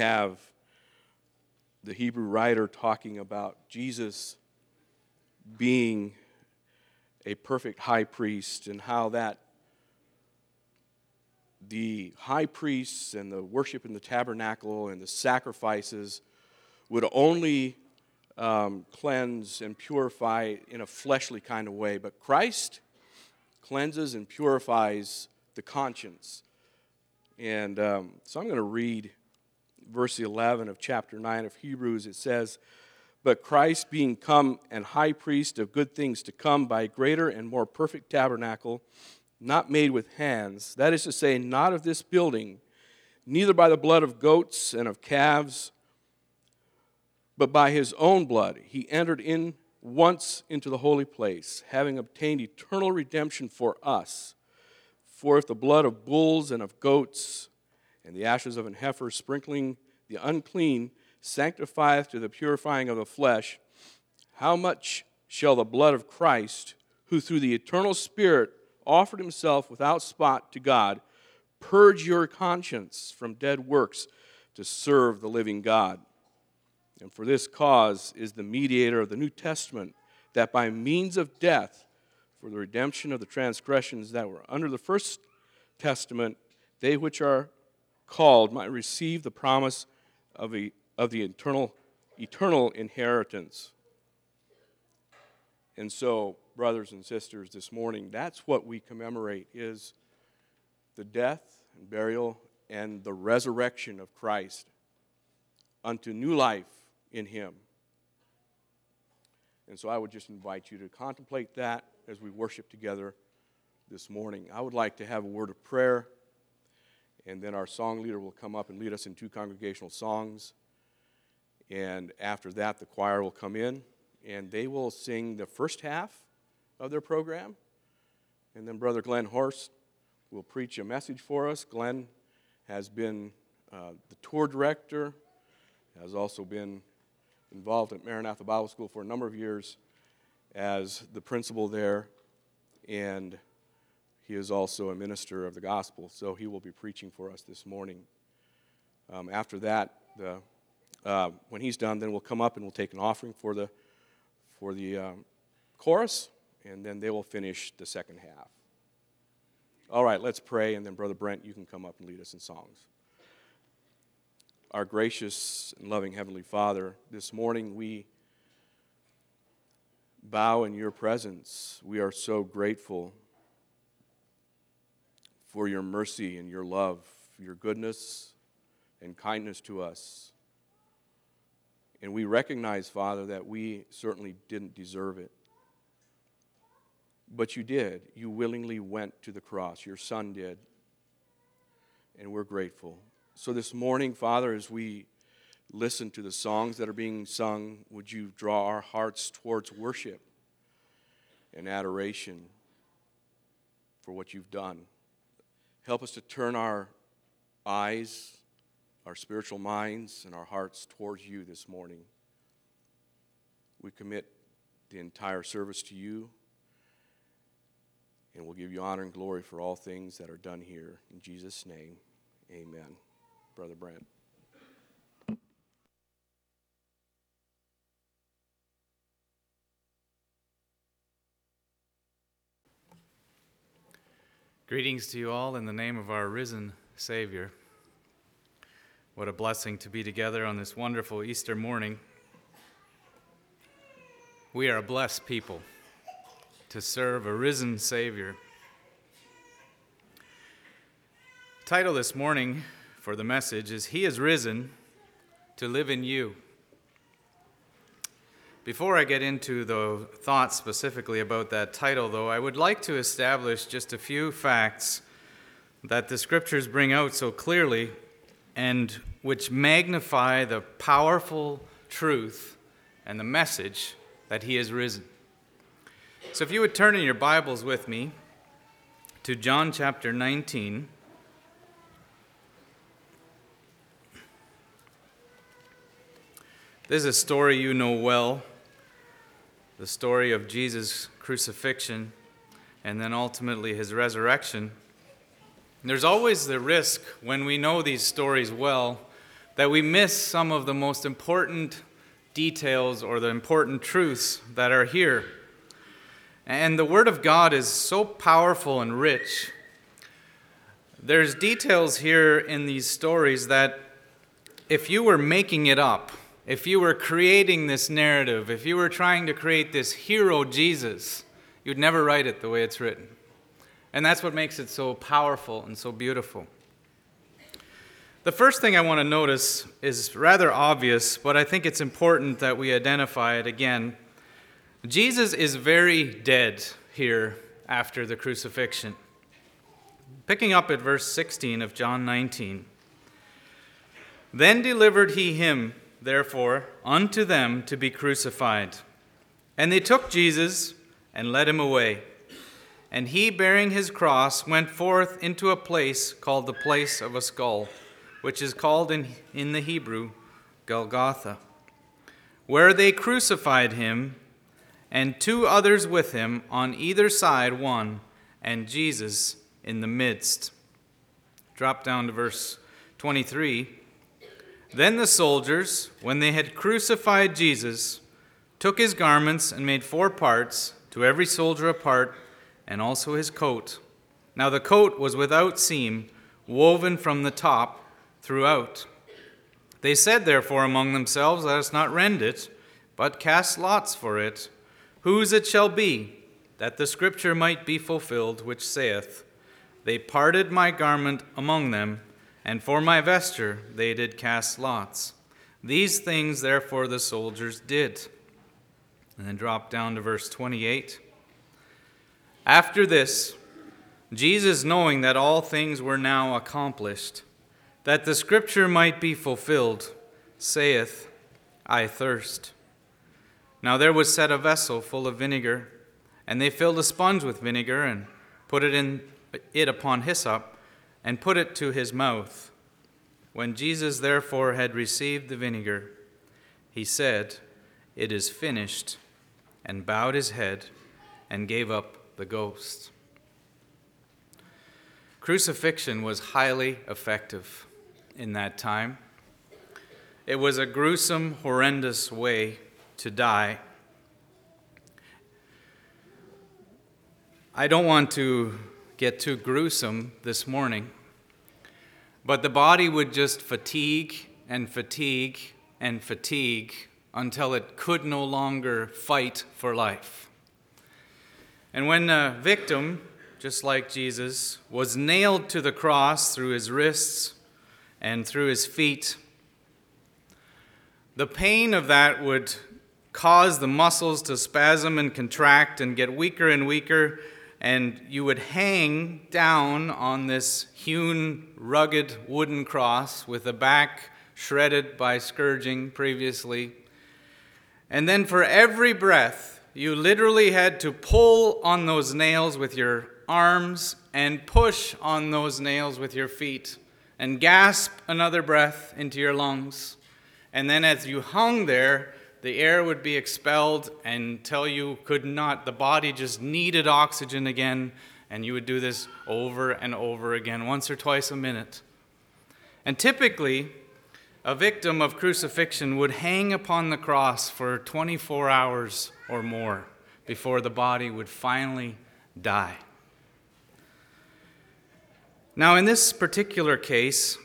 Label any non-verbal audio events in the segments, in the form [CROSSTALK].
have the Hebrew writer talking about Jesus being a perfect high priest and how that the high priests and the worship in the tabernacle and the sacrifices would only um, cleanse and purify in a fleshly kind of way, but Christ cleanses and purifies the conscience. And um, so I'm going to read verse 11 of chapter 9 of Hebrews. It says, But Christ, being come and high priest of good things to come by a greater and more perfect tabernacle, not made with hands, that is to say, not of this building, neither by the blood of goats and of calves, but by his own blood, he entered in once into the holy place, having obtained eternal redemption for us. For if the blood of bulls and of goats and the ashes of an heifer sprinkling the unclean sanctifieth to the purifying of the flesh, how much shall the blood of Christ, who through the eternal Spirit offered himself without spot to God, purge your conscience from dead works to serve the living God. And for this cause is the mediator of the New Testament, that by means of death, for the redemption of the transgressions that were under the first testament, they which are called might receive the promise of, a, of the eternal, eternal inheritance. And so, brothers and sisters, this morning, that's what we commemorate is the death and burial and the resurrection of Christ unto new life in him. And so I would just invite you to contemplate that as we worship together this morning. I would like to have a word of prayer, and then our song leader will come up and lead us in two congregational songs. And after that, the choir will come in and they will sing the first half of their program. And then Brother Glenn Horst will preach a message for us. Glenn has been uh, the tour director, has also been involved at Maranatha Bible School for a number of years as the principal there, and he is also a minister of the gospel, so he will be preaching for us this morning. Um, after that, the, uh, when he's done, then we'll come up and we'll take an offering for the for the um, chorus, and then they will finish the second half. All right, let's pray, and then Brother Brent, you can come up and lead us in songs. Our gracious and loving Heavenly Father, this morning we bow in your presence. We are so grateful for your mercy and your love, your goodness and kindness to us. And we recognize, Father, that we certainly didn't deserve it. But you did. You willingly went to the cross. Your Son did. And we're grateful. So this morning, Father, as we listen to the songs that are being sung, would you draw our hearts towards worship and adoration for what you've done? Help us to turn our eyes our spiritual minds and our hearts towards you this morning. We commit the entire service to you, and we'll give you honor and glory for all things that are done here. In Jesus' name, amen. Brother Brent. Greetings to you all in the name of our risen Savior. What a blessing to be together on this wonderful Easter morning. We are a blessed people to serve a risen Savior. Title this morning for the message is He is risen to live in you. Before I get into the thoughts specifically about that title, though, I would like to establish just a few facts that the scriptures bring out so clearly and which magnify the powerful truth and the message that he has risen. So, if you would turn in your Bibles with me to John chapter 19. This is a story you know well the story of Jesus' crucifixion and then ultimately his resurrection. There's always the risk when we know these stories well that we miss some of the most important details or the important truths that are here. And the Word of God is so powerful and rich. There's details here in these stories that if you were making it up, if you were creating this narrative, if you were trying to create this hero Jesus, you'd never write it the way it's written. And that's what makes it so powerful and so beautiful. The first thing I want to notice is rather obvious, but I think it's important that we identify it again. Jesus is very dead here after the crucifixion. Picking up at verse 16 of John 19. Then delivered he him, therefore, unto them to be crucified. And they took Jesus and led him away. And he, bearing his cross, went forth into a place called the place of a skull, which is called in, in the Hebrew Golgotha, where they crucified him, and two others with him, on either side one, and Jesus in the midst. Drop down to verse 23. Then the soldiers, when they had crucified Jesus, took his garments and made four parts, to every soldier a part and also his coat. Now the coat was without seam, woven from the top throughout. They said, therefore, among themselves, Let us not rend it, but cast lots for it, whose it shall be, that the scripture might be fulfilled, which saith, They parted my garment among them, and for my vesture they did cast lots. These things, therefore, the soldiers did. And then drop down to verse 28. After this, Jesus, knowing that all things were now accomplished, that the scripture might be fulfilled, saith, I thirst. Now there was set a vessel full of vinegar, and they filled a sponge with vinegar, and put it in it upon hyssop, and put it to his mouth. When Jesus therefore had received the vinegar, he said, It is finished, and bowed his head, and gave up the ghost. Crucifixion was highly effective in that time. It was a gruesome, horrendous way to die. I don't want to get too gruesome this morning, but the body would just fatigue and fatigue and fatigue until it could no longer fight for life. And when a victim, just like Jesus, was nailed to the cross through his wrists and through his feet, the pain of that would cause the muscles to spasm and contract and get weaker and weaker, and you would hang down on this hewn, rugged wooden cross with the back shredded by scourging previously. And then for every breath, you literally had to pull on those nails with your arms and push on those nails with your feet and gasp another breath into your lungs. And then as you hung there, the air would be expelled until you could not, the body just needed oxygen again, and you would do this over and over again, once or twice a minute. And typically, a victim of crucifixion would hang upon the cross for 24 hours or more before the body would finally die. Now, in this particular case,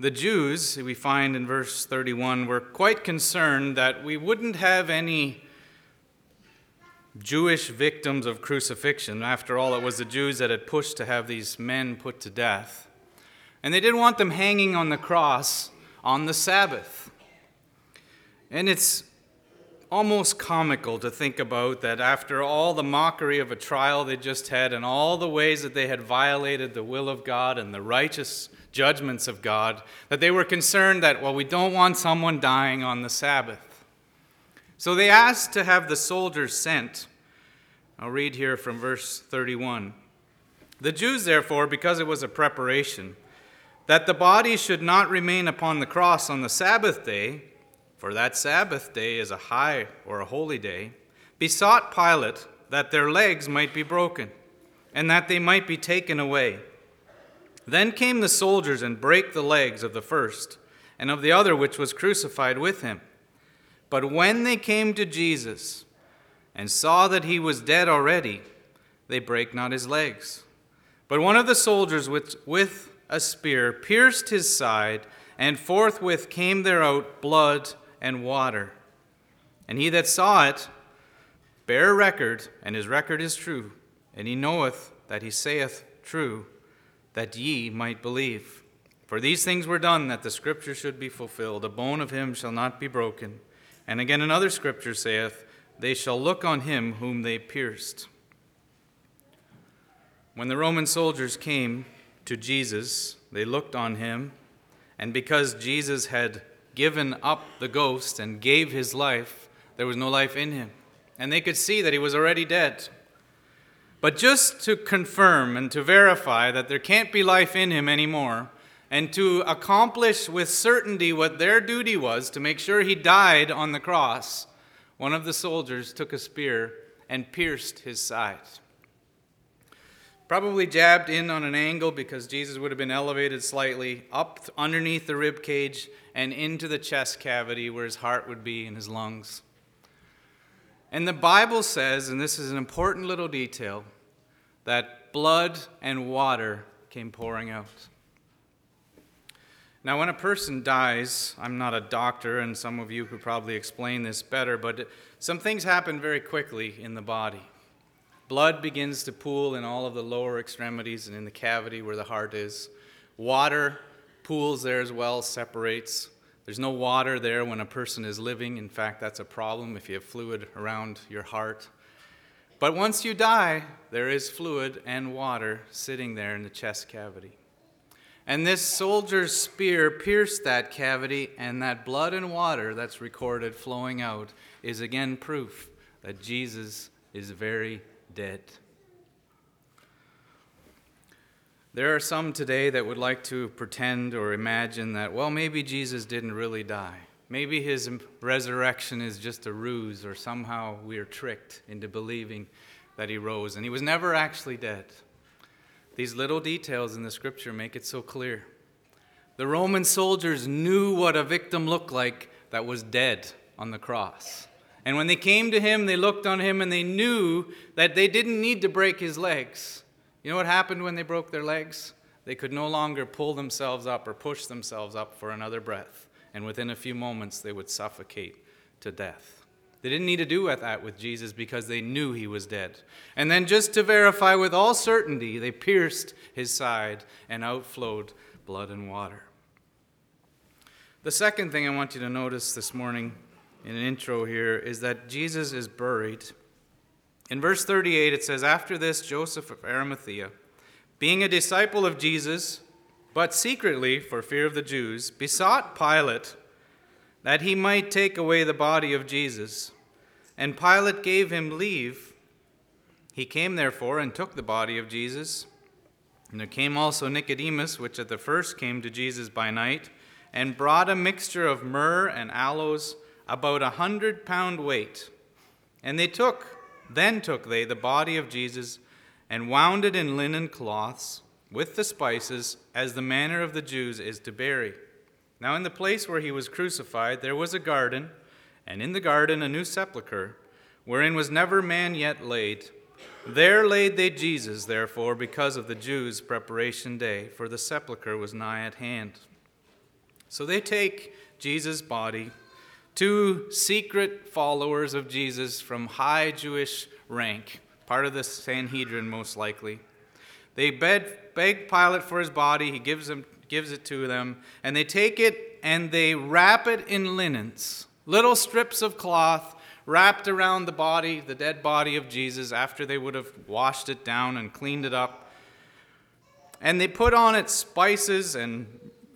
the Jews, we find in verse 31, were quite concerned that we wouldn't have any Jewish victims of crucifixion. After all, it was the Jews that had pushed to have these men put to death. And they didn't want them hanging on the cross on the Sabbath. And it's almost comical to think about that after all the mockery of a trial they just had and all the ways that they had violated the will of God and the righteous judgments of God, that they were concerned that, well, we don't want someone dying on the Sabbath. So they asked to have the soldiers sent. I'll read here from verse 31. The Jews, therefore, because it was a preparation, that the body should not remain upon the cross on the Sabbath day, for that Sabbath day is a high or a holy day, besought Pilate that their legs might be broken, and that they might be taken away. Then came the soldiers and brake the legs of the first, and of the other which was crucified with him. But when they came to Jesus, and saw that he was dead already, they brake not his legs. But one of the soldiers with, with a spear pierced his side, and forthwith came there out blood and water. And he that saw it bare record, and his record is true, and he knoweth that he saith true, that ye might believe. For these things were done that the scripture should be fulfilled. A bone of him shall not be broken. And again, another scripture saith, They shall look on him whom they pierced. When the Roman soldiers came to Jesus, they looked on him, and because Jesus had given up the ghost and gave his life, there was no life in him. And they could see that he was already dead. But just to confirm and to verify that there can't be life in him anymore, and to accomplish with certainty what their duty was to make sure he died on the cross, one of the soldiers took a spear and pierced his side. Probably jabbed in on an angle because Jesus would have been elevated slightly up underneath the rib cage and into the chest cavity where his heart would be and his lungs. And the Bible says, and this is an important little detail, that blood and water came pouring out. Now, when a person dies, I'm not a doctor, and some of you could probably explain this better, but some things happen very quickly in the body. Blood begins to pool in all of the lower extremities and in the cavity where the heart is. Water pools there as well, separates. There's no water there when a person is living. In fact, that's a problem if you have fluid around your heart. But once you die, there is fluid and water sitting there in the chest cavity. And this soldier's spear pierced that cavity, and that blood and water that's recorded flowing out is again proof that Jesus is very dead. There are some today that would like to pretend or imagine that, well, maybe Jesus didn't really die. Maybe his resurrection is just a ruse, or somehow we are tricked into believing that he rose, and he was never actually dead. These little details in the scripture make it so clear. The Roman soldiers knew what a victim looked like that was dead on the cross. And when they came to him, they looked on him and they knew that they didn't need to break his legs. You know what happened when they broke their legs? They could no longer pull themselves up or push themselves up for another breath. And within a few moments, they would suffocate to death. They didn't need to do that with Jesus because they knew he was dead. And then, just to verify with all certainty, they pierced his side and outflowed blood and water. The second thing I want you to notice this morning in an intro here is that Jesus is buried. In verse 38, it says, After this, Joseph of Arimathea, being a disciple of Jesus, but secretly for fear of the Jews, besought Pilate that he might take away the body of Jesus. And Pilate gave him leave. He came therefore and took the body of Jesus. And there came also Nicodemus, which at the first came to Jesus by night, and brought a mixture of myrrh and aloes about a hundred pound weight. And they took, then took they the body of Jesus and wound it in linen cloths with the spices, as the manner of the Jews is to bury. Now, in the place where he was crucified, there was a garden, and in the garden a new sepulchre, wherein was never man yet laid. There laid they Jesus, therefore, because of the Jews' preparation day, for the sepulchre was nigh at hand. So they take Jesus' body two secret followers of Jesus from high Jewish rank, part of the Sanhedrin most likely. They beg, beg Pilate for his body, he gives, him, gives it to them, and they take it and they wrap it in linens, little strips of cloth wrapped around the body, the dead body of Jesus, after they would have washed it down and cleaned it up. And they put on it spices and,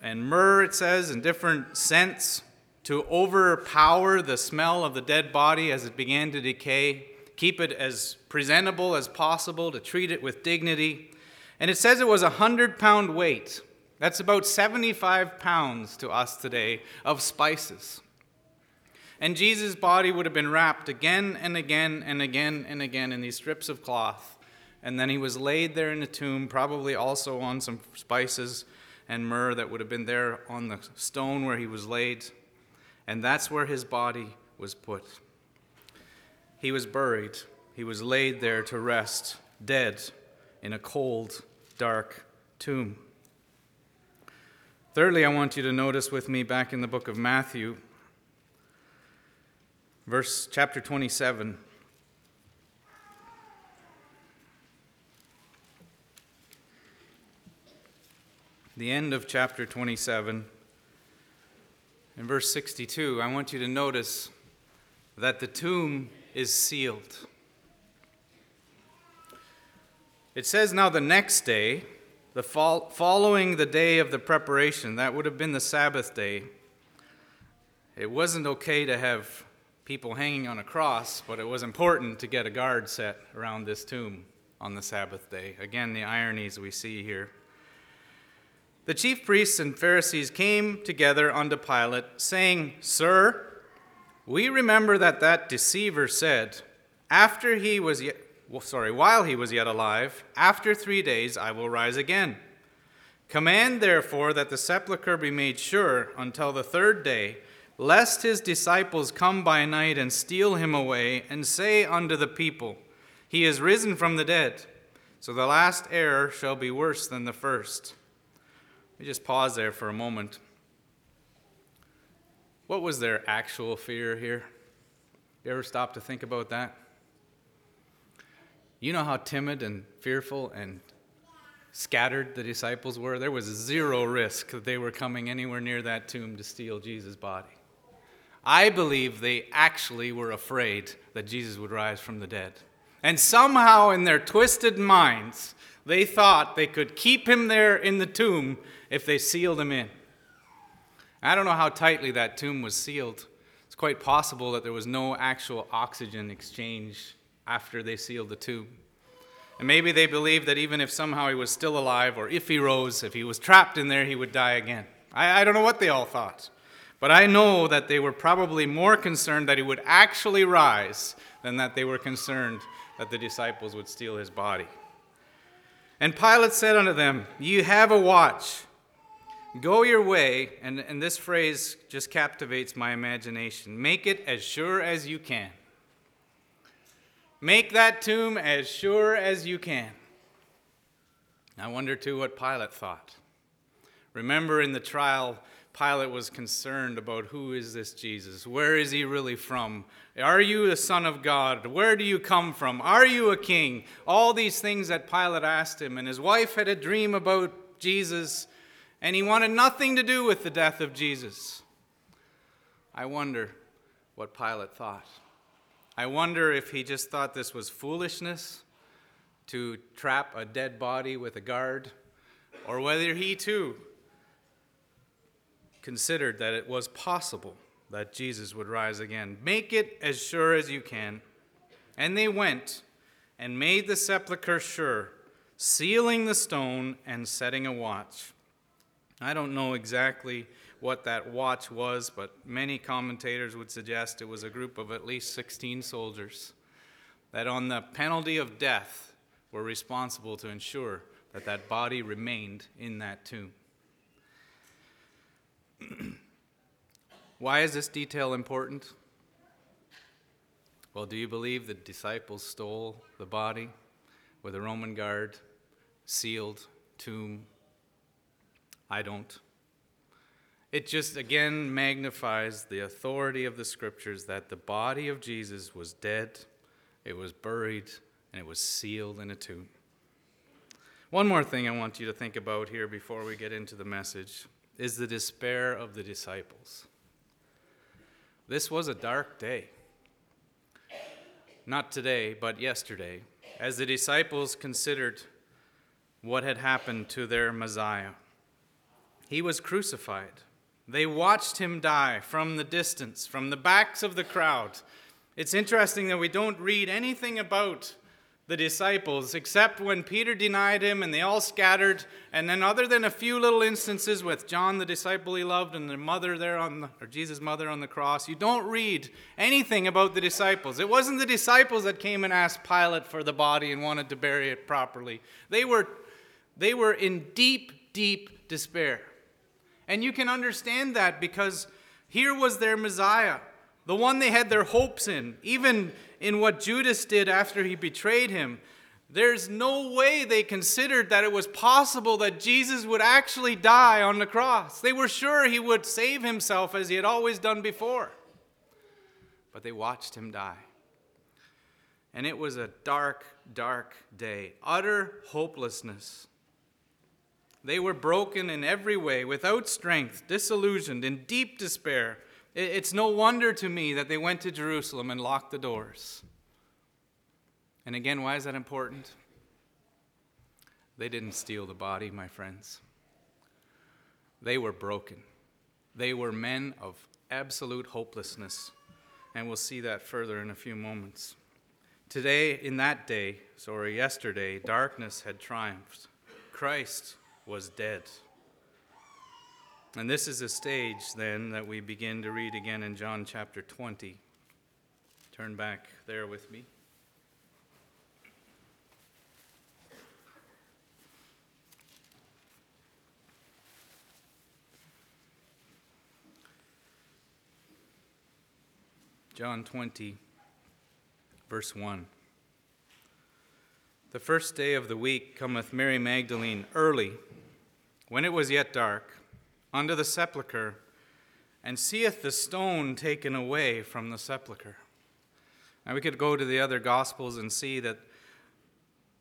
and myrrh, it says, and different scents to overpower the smell of the dead body as it began to decay, keep it as presentable as possible, to treat it with dignity. And it says it was a 100 pound weight. That's about 75 pounds to us today of spices. And Jesus' body would have been wrapped again and again and again and again in these strips of cloth and then he was laid there in the tomb, probably also on some spices and myrrh that would have been there on the stone where he was laid. And that's where his body was put. He was buried. He was laid there to rest, dead, in a cold, dark tomb. Thirdly, I want you to notice with me back in the book of Matthew, verse chapter 27. The end of chapter 27. In verse 62, I want you to notice that the tomb is sealed. It says, Now the next day, the fol- following the day of the preparation, that would have been the Sabbath day, it wasn't okay to have people hanging on a cross, but it was important to get a guard set around this tomb on the Sabbath day. Again, the ironies we see here. The chief priests and Pharisees came together unto Pilate, saying, Sir, we remember that that deceiver said, After he was yet, well, sorry, while he was yet alive, after three days I will rise again. Command therefore that the sepulchre be made sure until the third day, lest his disciples come by night and steal him away, and say unto the people, He is risen from the dead. So the last error shall be worse than the first. Let me just pause there for a moment. What was their actual fear here? You ever stop to think about that? You know how timid and fearful and scattered the disciples were? There was zero risk that they were coming anywhere near that tomb to steal Jesus' body. I believe they actually were afraid that Jesus would rise from the dead. And somehow, in their twisted minds, they thought they could keep him there in the tomb if they sealed him in. I don't know how tightly that tomb was sealed. It's quite possible that there was no actual oxygen exchange after they sealed the tomb. And maybe they believed that even if somehow he was still alive, or if he rose, if he was trapped in there, he would die again. I, I don't know what they all thought. But I know that they were probably more concerned that he would actually rise than that they were concerned that the disciples would steal his body. And Pilate said unto them, You have a watch. Go your way, and, and this phrase just captivates my imagination. Make it as sure as you can. Make that tomb as sure as you can. I wonder, too, what Pilate thought. Remember in the trial, Pilate was concerned about who is this Jesus? Where is he really from? Are you the Son of God? Where do you come from? Are you a king? All these things that Pilate asked him. And his wife had a dream about Jesus, and he wanted nothing to do with the death of Jesus. I wonder what Pilate thought. I wonder if he just thought this was foolishness to trap a dead body with a guard, or whether he too considered that it was possible that Jesus would rise again. Make it as sure as you can. And they went and made the sepulchre sure, sealing the stone and setting a watch. I don't know exactly what that watch was, but many commentators would suggest it was a group of at least 16 soldiers that, on the penalty of death, were responsible to ensure that that body remained in that tomb. [CLEARS THROAT] Why is this detail important? Well, do you believe the disciples stole the body with a Roman guard, sealed tomb? I don't. It just again magnifies the authority of the scriptures that the body of Jesus was dead, it was buried, and it was sealed in a tomb. One more thing I want you to think about here before we get into the message is the despair of the disciples. This was a dark day. Not today, but yesterday, as the disciples considered what had happened to their Messiah. He was crucified. They watched him die from the distance, from the backs of the crowd. It's interesting that we don't read anything about the disciples, except when Peter denied him and they all scattered. And then, other than a few little instances with John, the disciple he loved, and the mother there on the, or Jesus' mother on the cross, you don't read anything about the disciples. It wasn't the disciples that came and asked Pilate for the body and wanted to bury it properly. They were, they were in deep, deep despair. And you can understand that because here was their Messiah, the one they had their hopes in, even in what Judas did after he betrayed him. There's no way they considered that it was possible that Jesus would actually die on the cross. They were sure he would save himself as he had always done before. But they watched him die. And it was a dark, dark day, utter hopelessness. They were broken in every way, without strength, disillusioned, in deep despair. It's no wonder to me that they went to Jerusalem and locked the doors. And again, why is that important? They didn't steal the body, my friends. They were broken. They were men of absolute hopelessness. And we'll see that further in a few moments. Today, in that day, sorry, yesterday, darkness had triumphed. Christ was dead. And this is a stage then that we begin to read again in John chapter 20. Turn back there with me. John 20, verse 1. The first day of the week cometh Mary Magdalene early, when it was yet dark unto the sepulchre, and seeth the stone taken away from the sepulchre. Now we could go to the other gospels and see that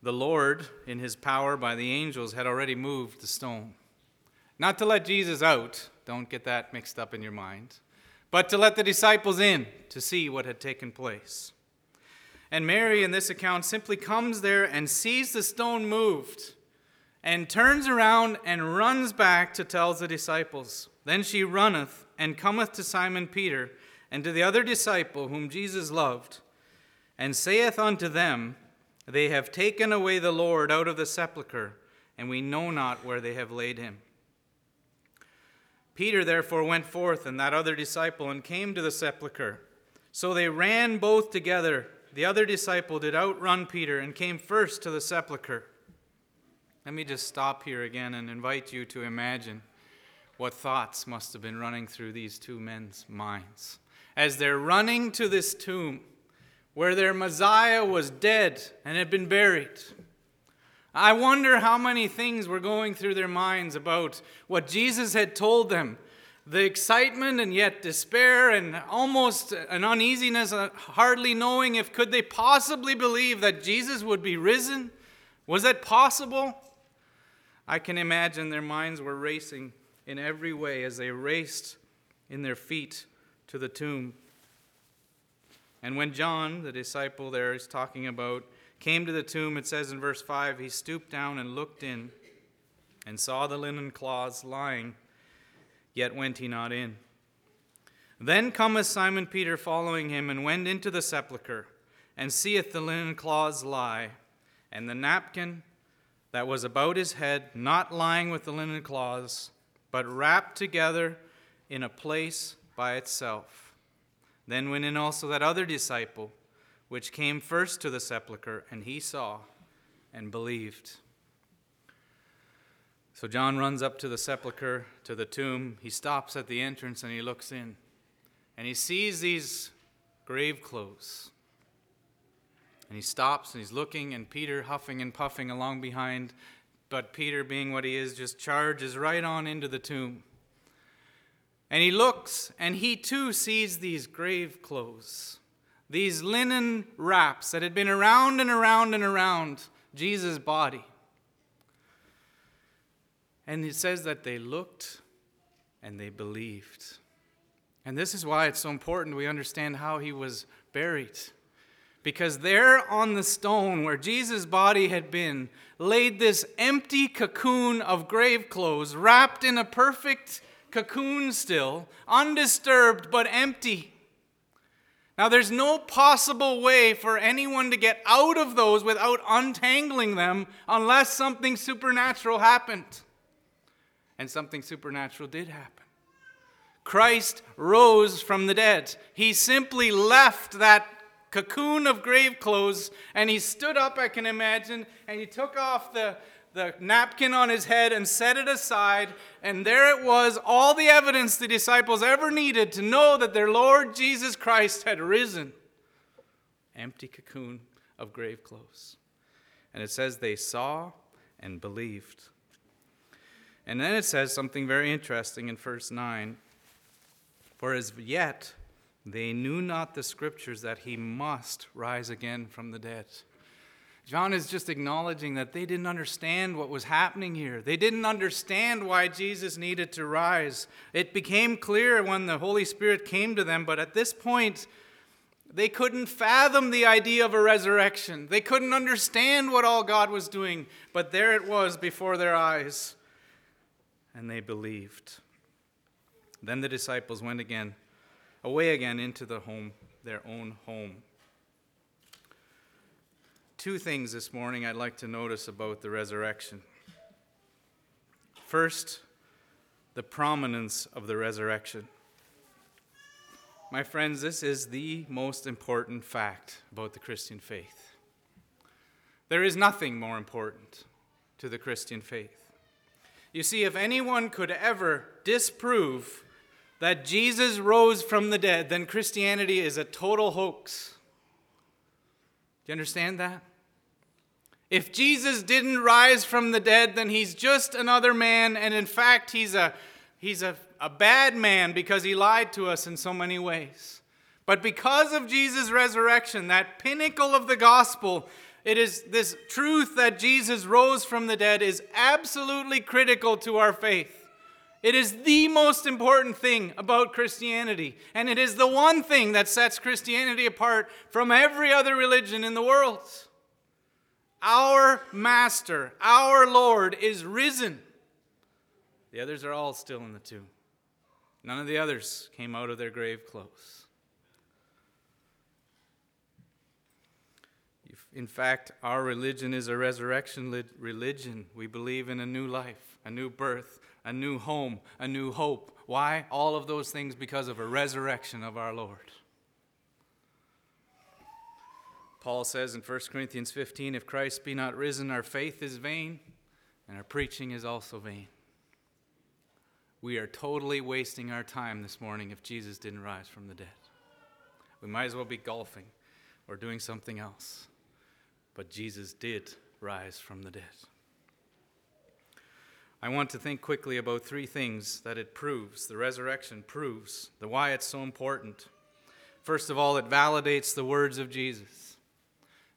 the Lord, in his power by the angels, had already moved the stone. Not to let Jesus out, don't get that mixed up in your mind, but to let the disciples in to see what had taken place. And Mary, in this account, simply comes there and sees the stone moved and turns around and runs back to tell the disciples. Then she runneth and cometh to Simon Peter and to the other disciple whom Jesus loved, and saith unto them, They have taken away the Lord out of the sepulchre, and we know not where they have laid him. Peter therefore went forth and that other disciple and came to the sepulchre. So they ran both together. The other disciple did outrun Peter and came first to the sepulchre. Let me just stop here again and invite you to imagine what thoughts must have been running through these two men's minds as they're running to this tomb where their Messiah was dead and had been buried. I wonder how many things were going through their minds about what Jesus had told them. The excitement and yet despair and almost an uneasiness, uh, hardly knowing if could they possibly believe that Jesus would be risen. Was that possible? I can imagine their minds were racing in every way as they raced in their feet to the tomb. And when John, the disciple there is talking about, came to the tomb, it says in verse 5 he stooped down and looked in and saw the linen cloths lying, yet went he not in. Then cometh Simon Peter following him, and went into the sepulchre, and seeth the linen cloths lie, and the napkin that was about his head, not lying with the linen cloths, but wrapped together in a place by itself. Then went in also that other disciple, which came first to the sepulchre, and he saw and believed. So John runs up to the sepulchre, to the tomb. He stops at the entrance and he looks in. And he sees these grave clothes. And he stops and he's looking, and Peter huffing and puffing along behind. But Peter, being what he is, just charges right on into the tomb. And he looks, and he too sees these grave clothes, these linen wraps that had been around and around and around Jesus' body. And it says that they looked and they believed. And this is why it's so important we understand how he was buried. Because there on the stone where Jesus' body had been laid this empty cocoon of grave clothes, wrapped in a perfect cocoon still, undisturbed but empty. Now, there's no possible way for anyone to get out of those without untangling them unless something supernatural happened. And something supernatural did happen. Christ rose from the dead. He simply left that cocoon of grave clothes and he stood up, I can imagine, and he took off the, the napkin on his head and set it aside. And there it was, all the evidence the disciples ever needed to know that their Lord Jesus Christ had risen. Empty cocoon of grave clothes. And it says they saw and believed. And then it says something very interesting in verse 9 For as yet they knew not the scriptures that he must rise again from the dead. John is just acknowledging that they didn't understand what was happening here. They didn't understand why Jesus needed to rise. It became clear when the Holy Spirit came to them, but at this point, they couldn't fathom the idea of a resurrection. They couldn't understand what all God was doing, but there it was before their eyes, and they believed. Then the disciples went again, away again into the home, their own home two things this morning I'd like to notice about the resurrection. First, the prominence of the resurrection. My friends, this is the most important fact about the Christian faith. There is nothing more important to the Christian faith. You see, if anyone could ever disprove that Jesus rose from the dead, then Christianity is a total hoax. Do you understand that? If Jesus didn't rise from the dead, then he's just another man, and in fact, he's a, he's a, a bad man because he lied to us in so many ways. But because of Jesus' resurrection, that pinnacle of the gospel, it is this truth that Jesus rose from the dead is absolutely critical to our faith. It is the most important thing about Christianity, and it is the one thing that sets Christianity apart from every other religion in the world. Our Master, our Lord, is risen. The others are all still in the tomb. None of the others came out of their grave clothes. In fact, our religion is a resurrection religion. We believe in a new life, a new birth, a new home, a new hope. Why? All of those things because of a resurrection of our Lord. Paul says in 1 Corinthians 15 if Christ be not risen, our faith is vain, and our preaching is also vain. We are totally wasting our time this morning if Jesus didn't rise from the dead. We might as well be golfing or doing something else. But Jesus did rise from the dead. I want to think quickly about three things that it proves, the resurrection proves, the why it's so important. First of all, it validates the words of Jesus.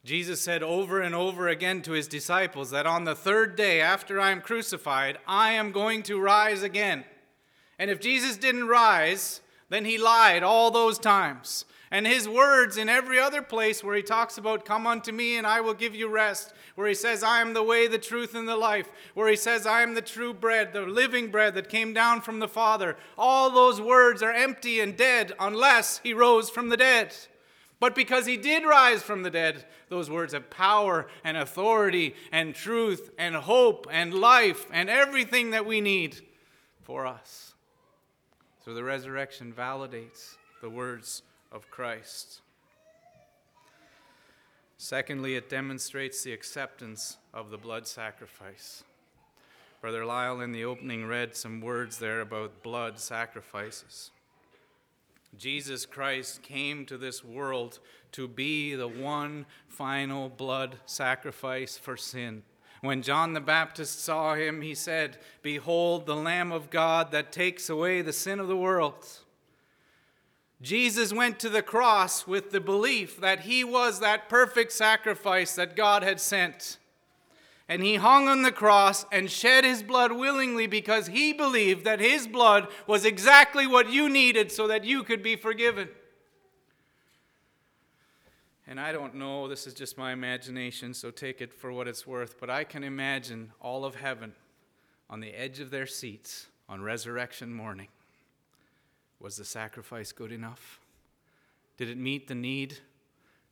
Jesus said over and over again to his disciples that on the third day after I am crucified, I am going to rise again. And if Jesus didn't rise, then he lied all those times. And his words in every other place where he talks about, Come unto me and I will give you rest, where he says, I am the way, the truth, and the life, where he says, I am the true bread, the living bread that came down from the Father, all those words are empty and dead unless he rose from the dead. But because he did rise from the dead, those words have power and authority and truth and hope and life and everything that we need for us. So the resurrection validates the words of Christ. Secondly, it demonstrates the acceptance of the blood sacrifice. Brother Lyle in the opening read some words there about blood sacrifices. Jesus Christ came to this world to be the one final blood sacrifice for sin. When John the Baptist saw him, he said, Behold the Lamb of God that takes away the sin of the world. Jesus went to the cross with the belief that he was that perfect sacrifice that God had sent. And he hung on the cross and shed his blood willingly because he believed that his blood was exactly what you needed so that you could be forgiven. And I don't know, this is just my imagination, so take it for what it's worth, but I can imagine all of heaven on the edge of their seats on resurrection morning. Was the sacrifice good enough? Did it meet the need?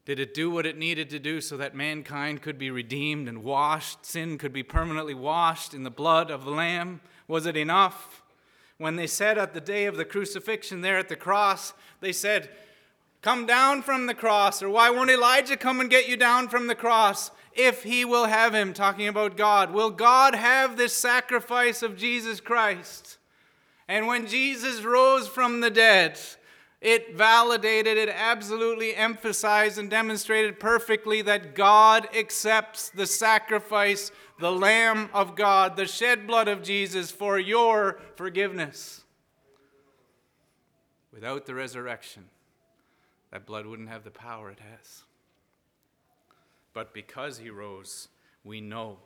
Did it do what it needed to do so that mankind could be redeemed and washed? Sin could be permanently washed in the blood of the Lamb? Was it enough? When they said at the day of the crucifixion there at the cross, they said, Come down from the cross, or why won't Elijah come and get you down from the cross? If he will have him, talking about God. Will God have this sacrifice of Jesus Christ? And when Jesus rose from the dead, it validated, it absolutely emphasized and demonstrated perfectly that God accepts the sacrifice, the Lamb of God, the shed blood of Jesus for your forgiveness. Without the resurrection, that blood wouldn't have the power it has. But because he rose, we know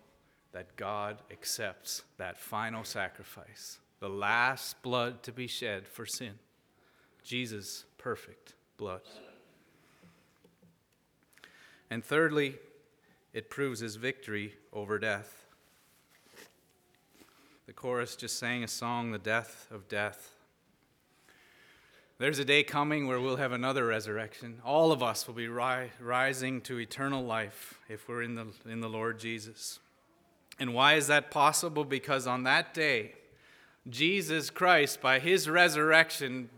that God accepts that final sacrifice, the last blood to be shed for sin. Jesus' perfect blood. And thirdly, it proves his victory over death. The chorus just sang a song, The Death of Death. There's a day coming where we'll have another resurrection. All of us will be ri- rising to eternal life if we're in the, in the Lord Jesus. And why is that possible? Because on that day, Jesus Christ, by his resurrection,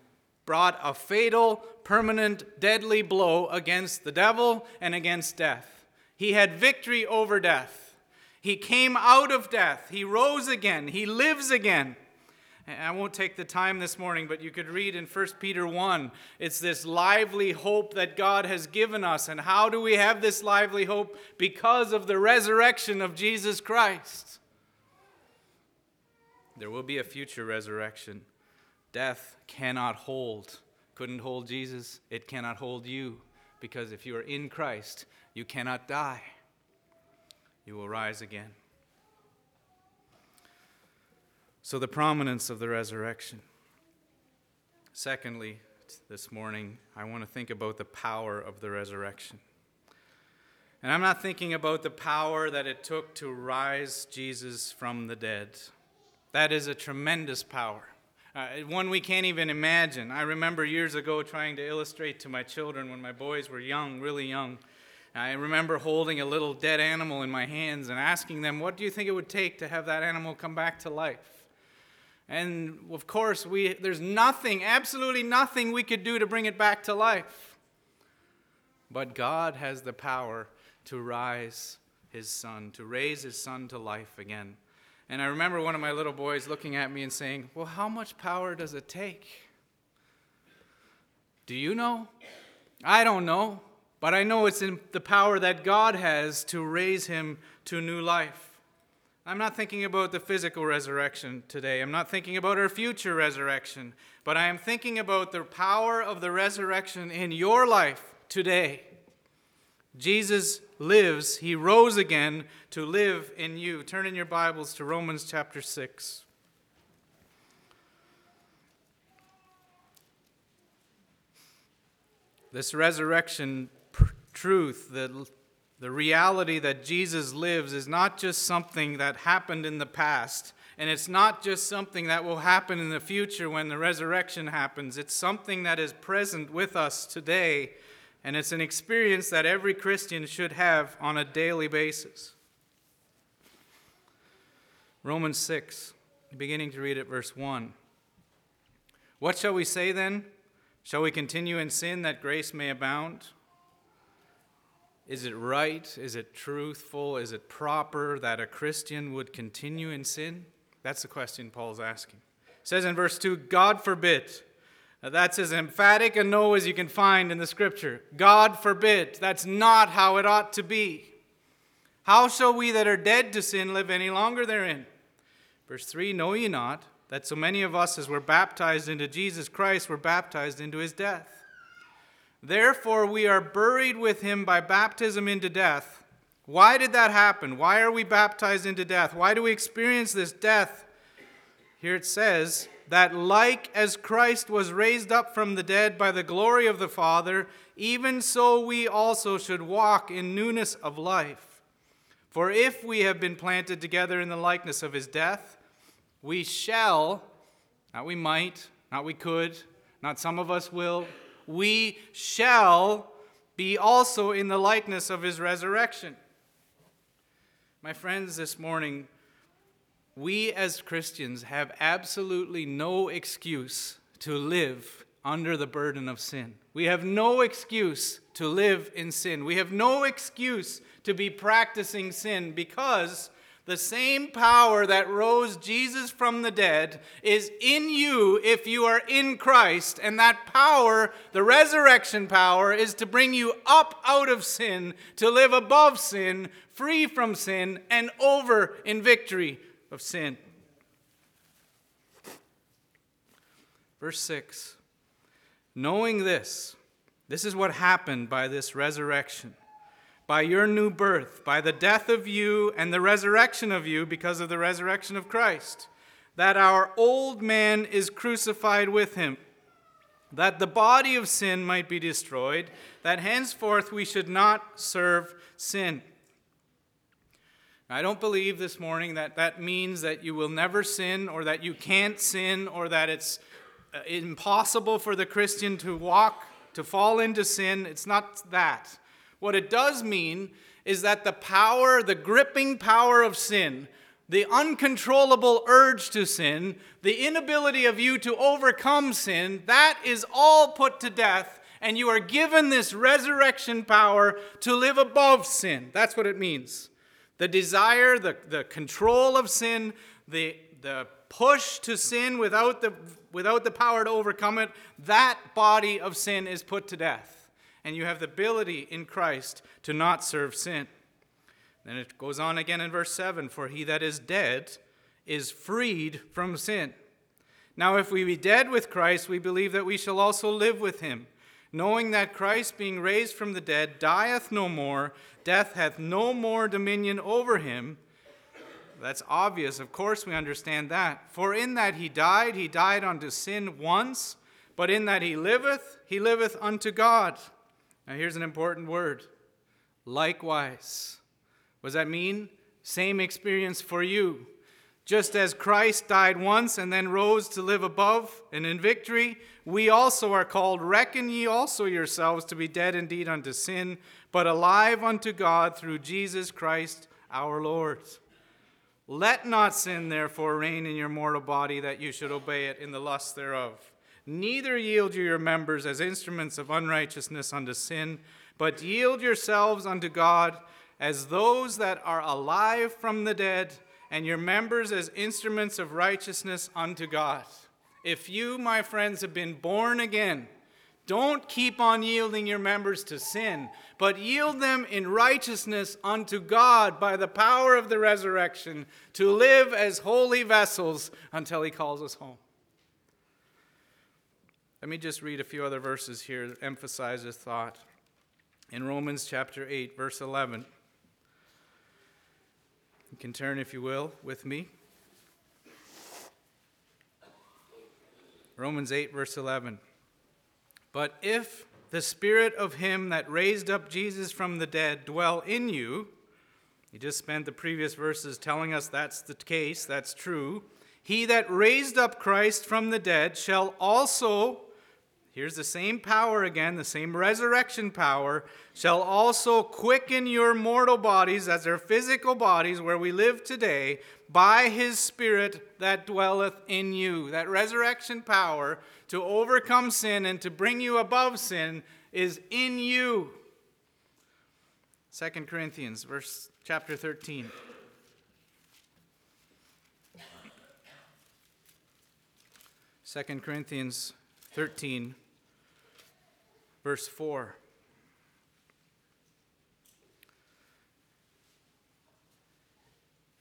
brought a fatal, permanent, deadly blow against the devil and against death. He had victory over death. He came out of death. He rose again. He lives again. I won't take the time this morning, but you could read in 1 Peter 1. It's this lively hope that God has given us. And how do we have this lively hope? Because of the resurrection of Jesus Christ. There will be a future resurrection. Death cannot hold, couldn't hold Jesus, it cannot hold you. Because if you are in Christ, you cannot die. You will rise again. So, the prominence of the resurrection. Secondly, this morning, I want to think about the power of the resurrection. And I'm not thinking about the power that it took to rise Jesus from the dead. That is a tremendous power, uh, one we can't even imagine. I remember years ago trying to illustrate to my children when my boys were young, really young. I remember holding a little dead animal in my hands and asking them, What do you think it would take to have that animal come back to life? And of course, we, there's nothing, absolutely nothing we could do to bring it back to life. But God has the power to rise his son, to raise his son to life again. And I remember one of my little boys looking at me and saying, Well, how much power does it take? Do you know? I don't know, but I know it's in the power that God has to raise him to new life. I'm not thinking about the physical resurrection today. I'm not thinking about our future resurrection. But I am thinking about the power of the resurrection in your life today. Jesus lives, he rose again to live in you. Turn in your Bibles to Romans chapter 6. This resurrection pr- truth, the the reality that Jesus lives is not just something that happened in the past, and it's not just something that will happen in the future when the resurrection happens. It's something that is present with us today, and it's an experience that every Christian should have on a daily basis. Romans 6, beginning to read at verse 1. What shall we say then? Shall we continue in sin that grace may abound? Is it right? Is it truthful? Is it proper that a Christian would continue in sin? That's the question Paul's asking. It says in verse 2 God forbid. Now that's as emphatic a no as you can find in the scripture. God forbid. That's not how it ought to be. How shall we that are dead to sin live any longer therein? Verse 3 Know ye not that so many of us as were baptized into Jesus Christ were baptized into his death? Therefore, we are buried with him by baptism into death. Why did that happen? Why are we baptized into death? Why do we experience this death? Here it says that, like as Christ was raised up from the dead by the glory of the Father, even so we also should walk in newness of life. For if we have been planted together in the likeness of his death, we shall, not we might, not we could, not some of us will, we shall be also in the likeness of his resurrection. My friends, this morning, we as Christians have absolutely no excuse to live under the burden of sin. We have no excuse to live in sin. We have no excuse to be practicing sin because the same power that rose Jesus from the dead is in you if you are in Christ. And that power, the resurrection power, is to bring you up out of sin, to live above sin, free from sin, and over in victory of sin. Verse 6 Knowing this, this is what happened by this resurrection by your new birth, by the death of you and the resurrection of you because of the resurrection of Christ, that our old man is crucified with him, that the body of sin might be destroyed, that henceforth we should not serve sin. I don't believe this morning that that means that you will never sin or that you can't sin or that it's uh, impossible for the Christian to walk, to fall into sin. It's not that. What it does mean is that the power, the gripping power of sin, the uncontrollable urge to sin, the inability of you to overcome sin, that is all put to death, and you are given this resurrection power to live above sin. That's what it means. The desire, the, the control of sin, the, the push to sin without the, without the power to overcome it, that body of sin is put to death and you have the ability in Christ to not serve sin. Then it goes on again in verse 7 For he that is dead is freed from sin. Now, if we be dead with Christ, we believe that we shall also live with him, knowing that Christ, being raised from the dead, dieth no more, death hath no more dominion over him. That's obvious. Of course, we understand that. For in that he died, he died unto sin once, but in that he liveth, he liveth unto God. Now, here's an important word likewise. What does that mean? Same experience for you. Just as Christ died once and then rose to live above and in victory, we also are called, Reckon ye also yourselves to be dead indeed unto sin, but alive unto God through Jesus Christ our Lord. Let not sin therefore reign in your mortal body, that you should obey it in the lust thereof. Neither yield you your members as instruments of unrighteousness unto sin, but yield yourselves unto God as those that are alive from the dead, and your members as instruments of righteousness unto God. If you, my friends, have been born again, don't keep on yielding your members to sin, but yield them in righteousness unto God by the power of the resurrection to live as holy vessels until He calls us home. Let me just read a few other verses here that emphasize this thought. In Romans chapter 8, verse 11. You can turn, if you will, with me. Romans 8, verse 11. But if the spirit of him that raised up Jesus from the dead dwell in you, he just spent the previous verses telling us that's the case, that's true. He that raised up Christ from the dead shall also Here's the same power again, the same resurrection power, shall also quicken your mortal bodies as their physical bodies where we live today by his Spirit that dwelleth in you. That resurrection power to overcome sin and to bring you above sin is in you. 2 Corinthians, verse chapter 13. Second Corinthians 13 verse 4.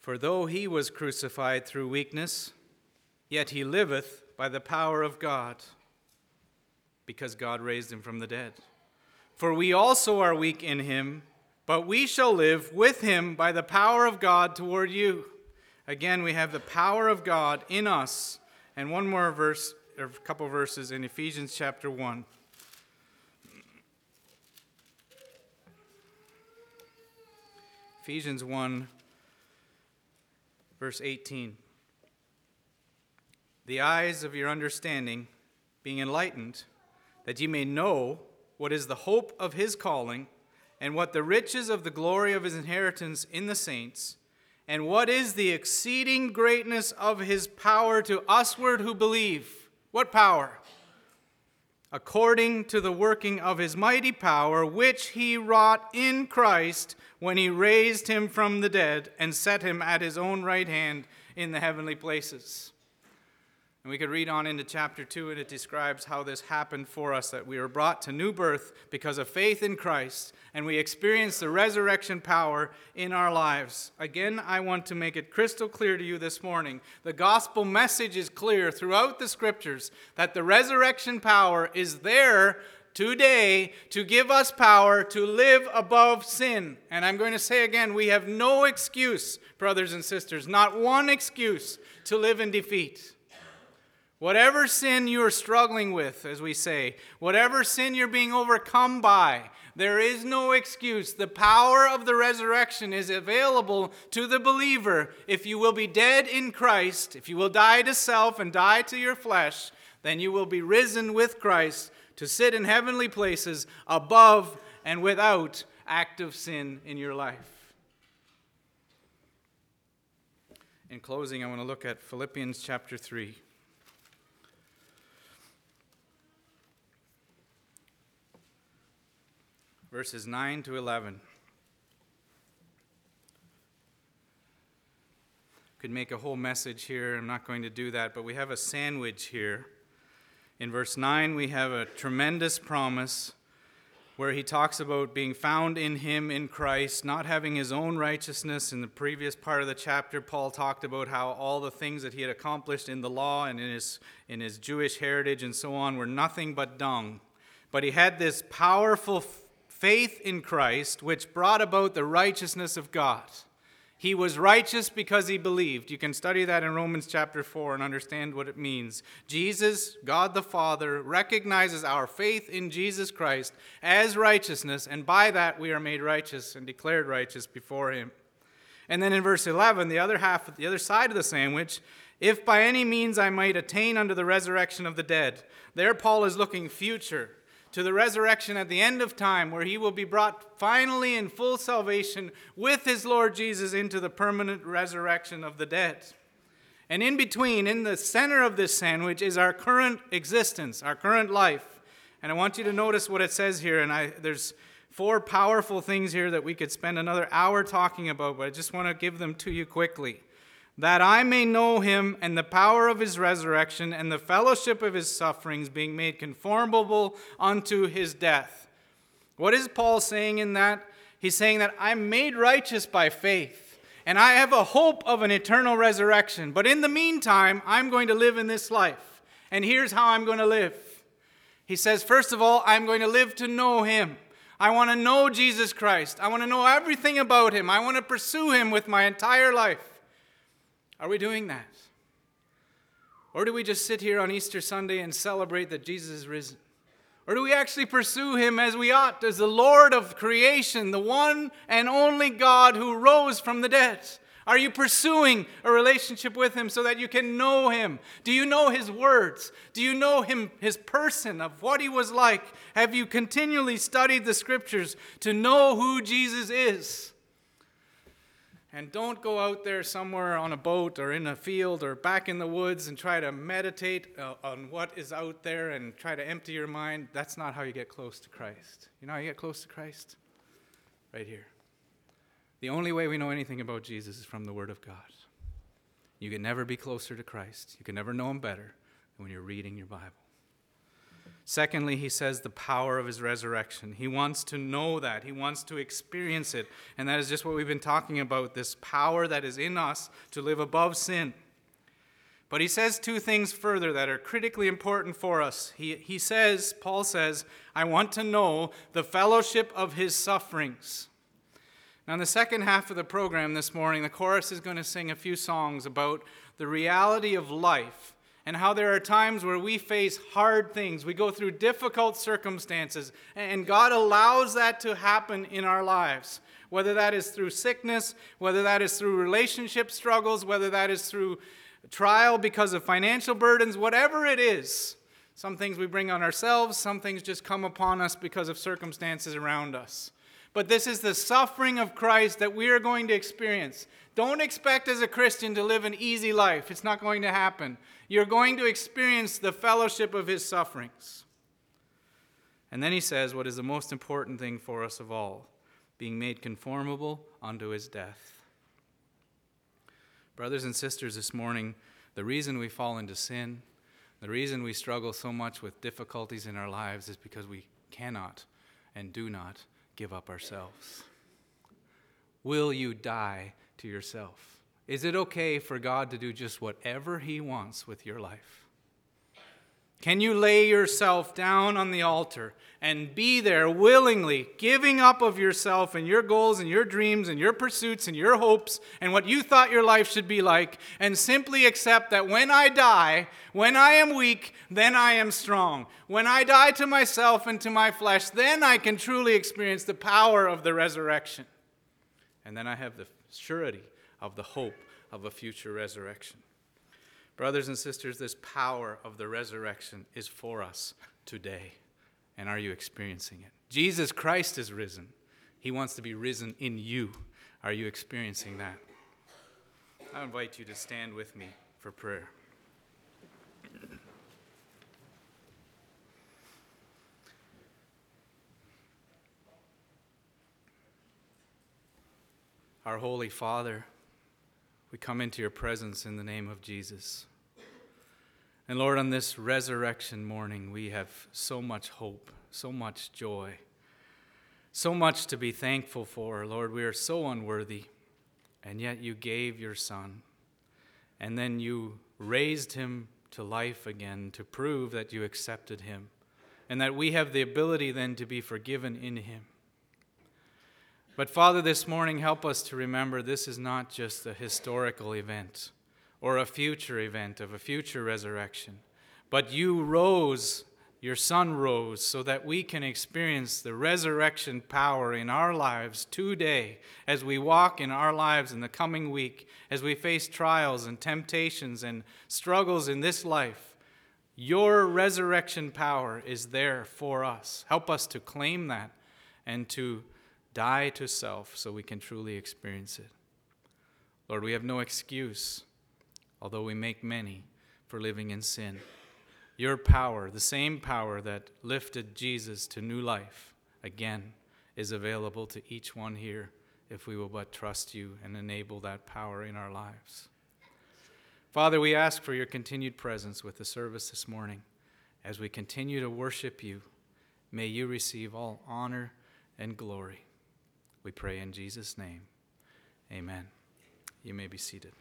For though he was crucified through weakness, yet he liveth by the power of God, because God raised him from the dead. For we also are weak in him, but we shall live with him by the power of God toward you. Again, we have the power of God in us. And one more verse, or a couple verses in Ephesians chapter 1. Ephesians 1, verse 18. The eyes of your understanding being enlightened, that ye may know what is the hope of his calling, and what the riches of the glory of his inheritance in the saints, and what is the exceeding greatness of his power to usward who believe. What power? According to the working of his mighty power, which he wrought in Christ when he raised him from the dead and set him at his own right hand in the heavenly places. And we could read on into chapter 2, and it describes how this happened for us that we were brought to new birth because of faith in Christ, and we experience the resurrection power in our lives. Again, I want to make it crystal clear to you this morning. The gospel message is clear throughout the scriptures that the resurrection power is there today to give us power to live above sin. And I'm going to say again, we have no excuse, brothers and sisters, not one excuse to live in defeat. Whatever sin you are struggling with, as we say, whatever sin you're being overcome by, there is no excuse. The power of the resurrection is available to the believer. If you will be dead in Christ, if you will die to self and die to your flesh, then you will be risen with Christ to sit in heavenly places above and without active sin in your life. In closing, I want to look at Philippians chapter 3. Verses 9 to 11. Could make a whole message here. I'm not going to do that, but we have a sandwich here. In verse 9, we have a tremendous promise where he talks about being found in him in Christ, not having his own righteousness. In the previous part of the chapter, Paul talked about how all the things that he had accomplished in the law and in his, in his Jewish heritage and so on were nothing but dung. But he had this powerful faith in Christ, which brought about the righteousness of God. He was righteous because he believed. You can study that in Romans chapter 4 and understand what it means. Jesus, God the Father, recognizes our faith in Jesus Christ as righteousness, and by that we are made righteous and declared righteous before him. And then in verse 11, the other half, the other side of the sandwich, if by any means I might attain unto the resurrection of the dead. There, Paul is looking future to the resurrection at the end of time, where he will be brought finally in full salvation with his Lord Jesus into the permanent resurrection of the dead. And in between, in the center of this sandwich, is our current existence, our current life. And I want you to notice what it says here. And I, there's four powerful things here that we could spend another hour talking about, but I just want to give them to you quickly that I may know him and the power of his resurrection and the fellowship of his sufferings, being made conformable unto his death. What is Paul saying in that? He's saying that I'm made righteous by faith, and I have a hope of an eternal resurrection. But in the meantime, I'm going to live in this life. And here's how I'm going to live. He says, first of all, I'm going to live to know him. I want to know Jesus Christ. I want to know everything about him. I want to pursue him with my entire life. Are we doing that? Or do we just sit here on Easter Sunday and celebrate that Jesus is risen? Or do we actually pursue him as we ought, as the Lord of creation, the one and only God who rose from the dead? Are you pursuing a relationship with him so that you can know him? Do you know his words? Do you know him, his person, of what he was like? Have you continually studied the scriptures to know who Jesus is? And don't go out there somewhere on a boat or in a field or back in the woods and try to meditate uh, on what is out there and try to empty your mind. That's not how you get close to Christ. You know how you get close to Christ? Right here. The only way we know anything about Jesus is from the Word of God. You can never be closer to Christ, you can never know Him better than when you're reading your Bible. Secondly, he says the power of his resurrection. He wants to know that. He wants to experience it. And that is just what we've been talking about this power that is in us to live above sin. But he says two things further that are critically important for us. He, he says, Paul says, I want to know the fellowship of his sufferings. Now, in the second half of the program this morning, the chorus is going to sing a few songs about the reality of life and how there are times where we face hard things. We go through difficult circumstances, and God allows that to happen in our lives. Whether that is through sickness, whether that is through relationship struggles, whether that is through trial because of financial burdens, whatever it is, Some things we bring on ourselves, some things just come upon us because of circumstances around us. But this is the suffering of Christ that we are going to experience. Don't expect as a Christian to live an easy life. It's not going to happen. You're going to experience the fellowship of his sufferings. And then he says what is the most important thing for us of all being made conformable unto his death. Brothers and sisters, this morning, the reason we fall into sin, the reason we struggle so much with difficulties in our lives is because we cannot and do not give up ourselves. Will you die to yourself? Is it okay for God to do just whatever He wants with your life? Can you lay yourself down on the altar and be there willingly, giving up of yourself and your goals and your dreams and your pursuits and your hopes and what you thought your life should be like, and simply accept that when I die, when I am weak, then I am strong. When I die to myself and to my flesh, then I can truly experience the power of the resurrection. And then I have the surety of the hope of a future resurrection. Brothers and sisters, this power of the resurrection is for us today. And are you experiencing it? Jesus Christ is risen. He wants to be risen in you. Are you experiencing that? I invite you to stand with me for prayer. Our Holy Father, we come into your presence in the name of Jesus. And Lord, on this resurrection morning, we have so much hope, so much joy, so much to be thankful for. Lord, we are so unworthy, and yet you gave your Son, and then you raised him to life again to prove that you accepted him, and that we have the ability then to be forgiven in him. But Father, this morning, help us to remember this is not just a historical event or a future event of a future resurrection, but you rose, your Son rose, so that we can experience the resurrection power in our lives today as we walk in our lives in the coming week, as we face trials and temptations and struggles in this life. Your resurrection power is there for us. Help us to claim that and to die to self so we can truly experience it. Lord, we have no excuse, although we make many, for living in sin. Your power, the same power that lifted Jesus to new life, again, is available to each one here if we will but trust you and enable that power in our lives. Father, we ask for your continued presence with the service this morning. As we continue to worship you, may you receive all honor and glory. We pray in Jesus' name. Amen. You may be seated.